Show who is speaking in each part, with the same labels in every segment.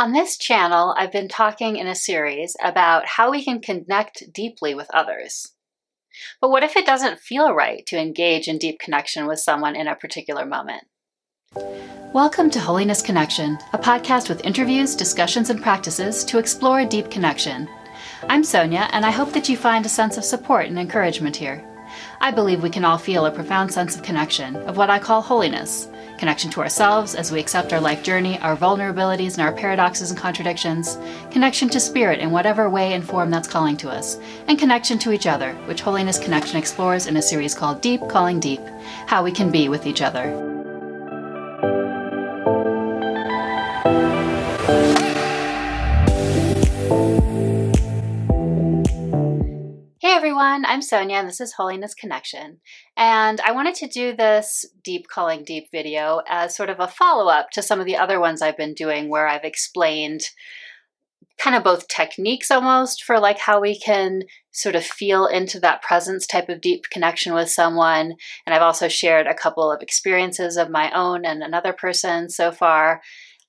Speaker 1: On this channel, I've been talking in a series about how we can connect deeply with others. But what if it doesn't feel right to engage in deep connection with someone in a particular moment? Welcome to Wholiness Connection, a podcast with interviews, discussions, and practices to explore deep connection. I'm Sonja, and I hope that you find a sense of support and encouragement here. I believe we can all feel a profound sense of connection, of what I call wholiness connection to ourselves as we accept our life journey, our vulnerabilities, and our paradoxes and contradictions, connection to spirit in whatever way and form that's calling to us, and connection to each other, which Wholiness Connection explores in a series called Deep Calling Deep How We Can Be with Each Other. Everyone, I'm Sonja and this is Wholiness Connection. And I wanted to do this Deep Calling Deep video as sort of a follow up to some of the other ones I've been doing where I've explained kind of both techniques almost for like how we can sort of feel into that presence type of deep connection with someone. And I've also shared a couple of experiences of my own and another person so far.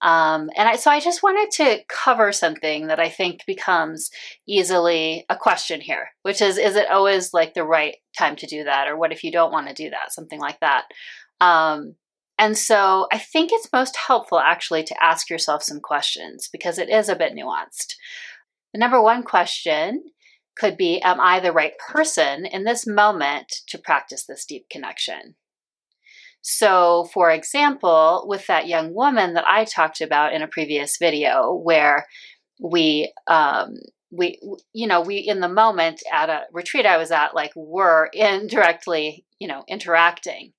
Speaker 1: Um, and I, so I just wanted to cover something that I think becomes easily a question here, which is is it always like the right time to do that? Or what if you don't want to do that? Something like that. Um, and so I think it's most helpful actually to ask yourself some questions because it is a bit nuanced. The number one question could be Am I the right person in this moment to practice this deep connection? So, for example, with that young woman that I talked about in a previous video, where we, um, we, you know, we in the moment at a retreat I was at, like, were indirectly, you know, interacting.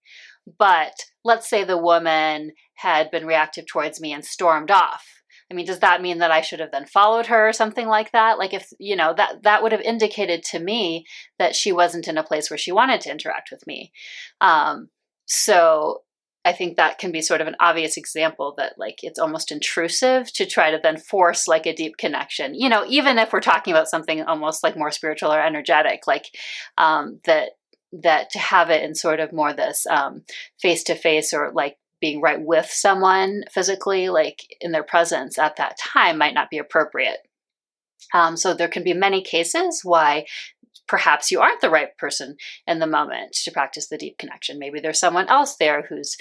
Speaker 1: But let's say the woman had been reactive towards me and stormed off. I mean, does that mean that I should have then followed her or something like that? Like if, you know, that that would have indicated to me that she wasn't in a place where she wanted to interact with me. Um, so I think that can be sort of an obvious example that like it's almost intrusive to try to then force like a deep connection. You know, even if we're talking about something almost like more spiritual or energetic, like um, that that to have it in sort of more this face to face or like being right with someone physically, like in their presence at that time, might not be appropriate. Um, so there can be many cases why perhaps you aren't the right person in the moment to practice the deep connection. Maybe there's someone else there who's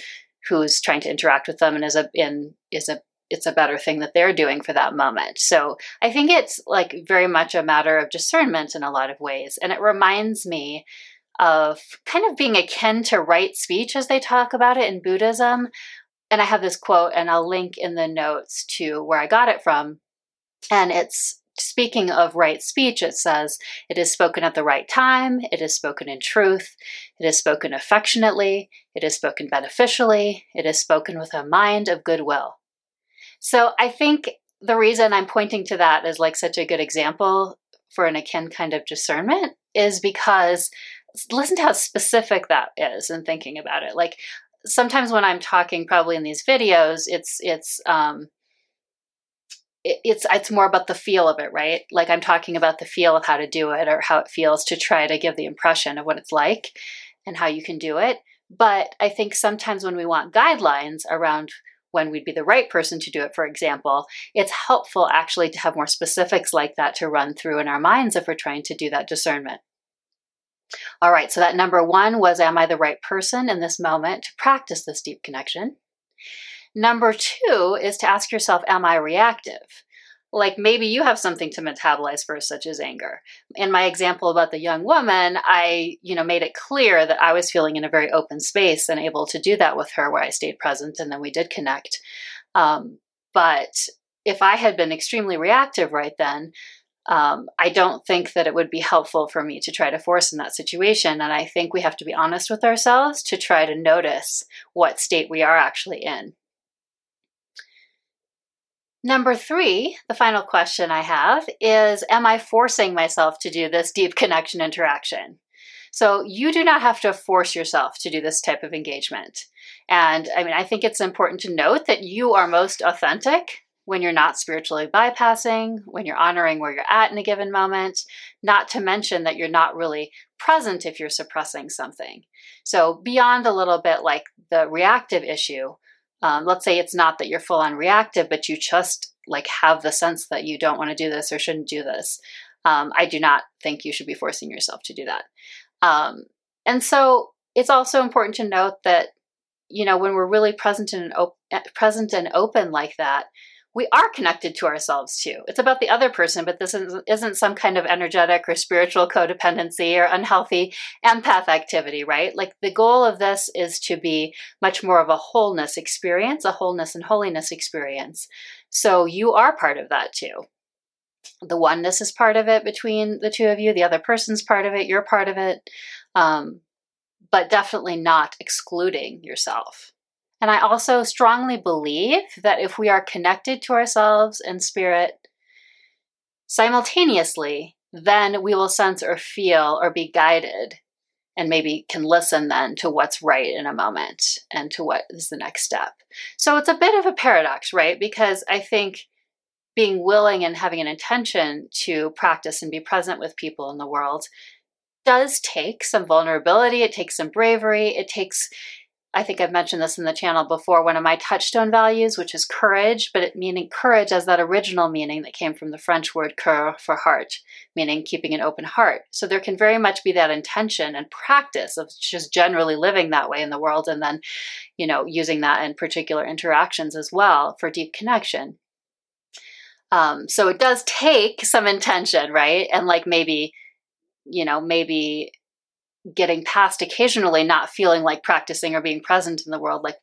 Speaker 1: who's trying to interact with them and is a in is a it's a better thing that they're doing for that moment. So I think it's like very much a matter of discernment in a lot of ways. And it reminds me of kind of being akin to right speech as they talk about it in Buddhism. And I have this quote, and I'll link in the notes to where I got it from. And it's speaking of right speech, it says, It is spoken at the right time, it is spoken in truth, it is spoken affectionately, it is spoken beneficially, it is spoken with a mind of goodwill. So I think the reason I'm pointing to that as like such a good example for an akin kind of discernment is because listen to how specific that is and thinking about it. Like sometimes when I'm talking, probably in these videos, it's it's um, it's it's more about the feel of it, right? Like I'm talking about the feel of how to do it or how it feels to try to give the impression of what it's like and how you can do it. But I think sometimes when we want guidelines around when we'd be the right person to do it, for example, it's helpful actually to have more specifics like that to run through in our minds if we're trying to do that discernment. All right, so that number one was Am I the right person in this moment to practice this deep connection? Number two is to ask yourself, am I reactive? Like maybe you have something to metabolize first, such as anger. In my example about the young woman, I, you know, made it clear that I was feeling in a very open space and able to do that with her where I stayed present and then we did connect. Um, but if I had been extremely reactive right then, um, I don't think that it would be helpful for me to try to force in that situation. And I think we have to be honest with ourselves to try to notice what state we are actually in. Number three, the final question I have is Am I forcing myself to do this deep connection interaction? So you do not have to force yourself to do this type of engagement. And I mean, I think it's important to note that you are most authentic when you're not spiritually bypassing, when you're honoring where you're at in a given moment, not to mention that you're not really present if you're suppressing something. So, beyond a little bit like the reactive issue, um, let's say it's not that you're full on reactive, but you just like have the sense that you don't want to do this or shouldn't do this. Um, I do not think you should be forcing yourself to do that. Um, and so it's also important to note that you know when we're really present and op- present and open like that, we are connected to ourselves too. It's about the other person, but this isn't some kind of energetic or spiritual codependency or unhealthy empath activity, right? Like the goal of this is to be much more of a wholeness experience, a wholeness and holiness experience. So you are part of that too. The oneness is part of it between the two of you, the other person's part of it, you're part of it, um, but definitely not excluding yourself. And I also strongly believe that if we are connected to ourselves and spirit simultaneously, then we will sense or feel or be guided and maybe can listen then to what's right in a moment and to what is the next step. So it's a bit of a paradox, right? Because I think being willing and having an intention to practice and be present with people in the world does take some vulnerability, it takes some bravery, it takes I think I've mentioned this in the channel before, one of my touchstone values, which is courage, but it meaning courage as that original meaning that came from the French word cœur for heart, meaning keeping an open heart. So there can very much be that intention and practice of just generally living that way in the world and then, you know, using that in particular interactions as well for deep connection. Um, so it does take some intention, right? And like maybe, you know, maybe getting past occasionally not feeling like practicing or being present in the world like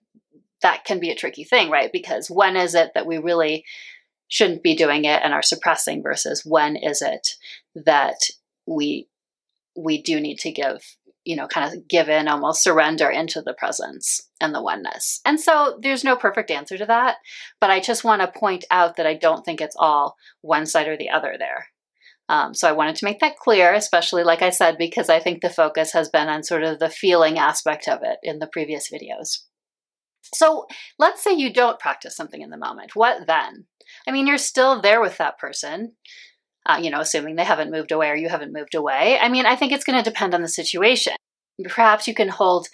Speaker 1: that can be a tricky thing right? Because when is it that we really shouldn't be doing it and are suppressing versus when is it that we we do need to give you know kind of give in almost surrender into the presence and the oneness? And so there's no perfect answer to that but i just want to point out that i don't think it's all one side or the other there um, so I wanted to make that clear, especially like I said, because I think the focus has been on sort of the feeling aspect of it in the previous videos. So let's say you don't practice something in the moment. What then? I mean, you're still there with that person, uh, you know, assuming they haven't moved away or you haven't moved away. I mean, I think it's going to depend on the situation. Perhaps you can hold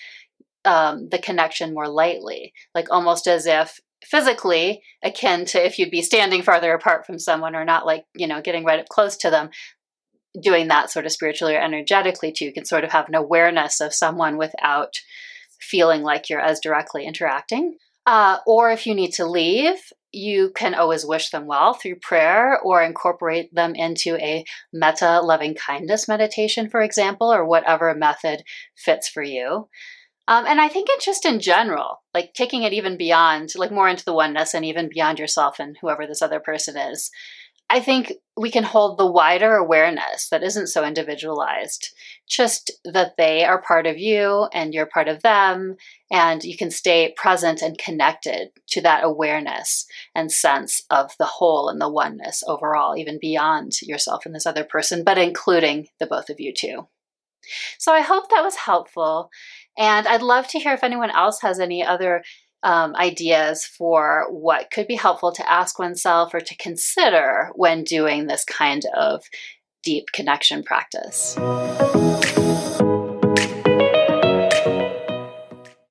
Speaker 1: um, the connection more lightly, like almost as if physically akin to if you'd be standing farther apart from someone or not like you know getting right up close to them doing that sort of spiritually or energetically too you can sort of have an awareness of someone without feeling like you're as directly interacting. Uh, or if you need to leave you can always wish them well through prayer or incorporate them into a metta loving kindness meditation for example or whatever method fits for you um, and I think it's just in general, like taking it even beyond, like more into the oneness and even beyond yourself and whoever this other person is. I think we can hold the wider awareness that isn't so individualized, just that they are part of you and you're part of them, and you can stay present and connected to that awareness and sense of the whole and the oneness overall, even beyond yourself and this other person, but including the both of you too. So I hope that was helpful. And I'd love to hear if anyone else has any other um, ideas for what could be helpful to ask oneself or to consider when doing this kind of deep connection practice.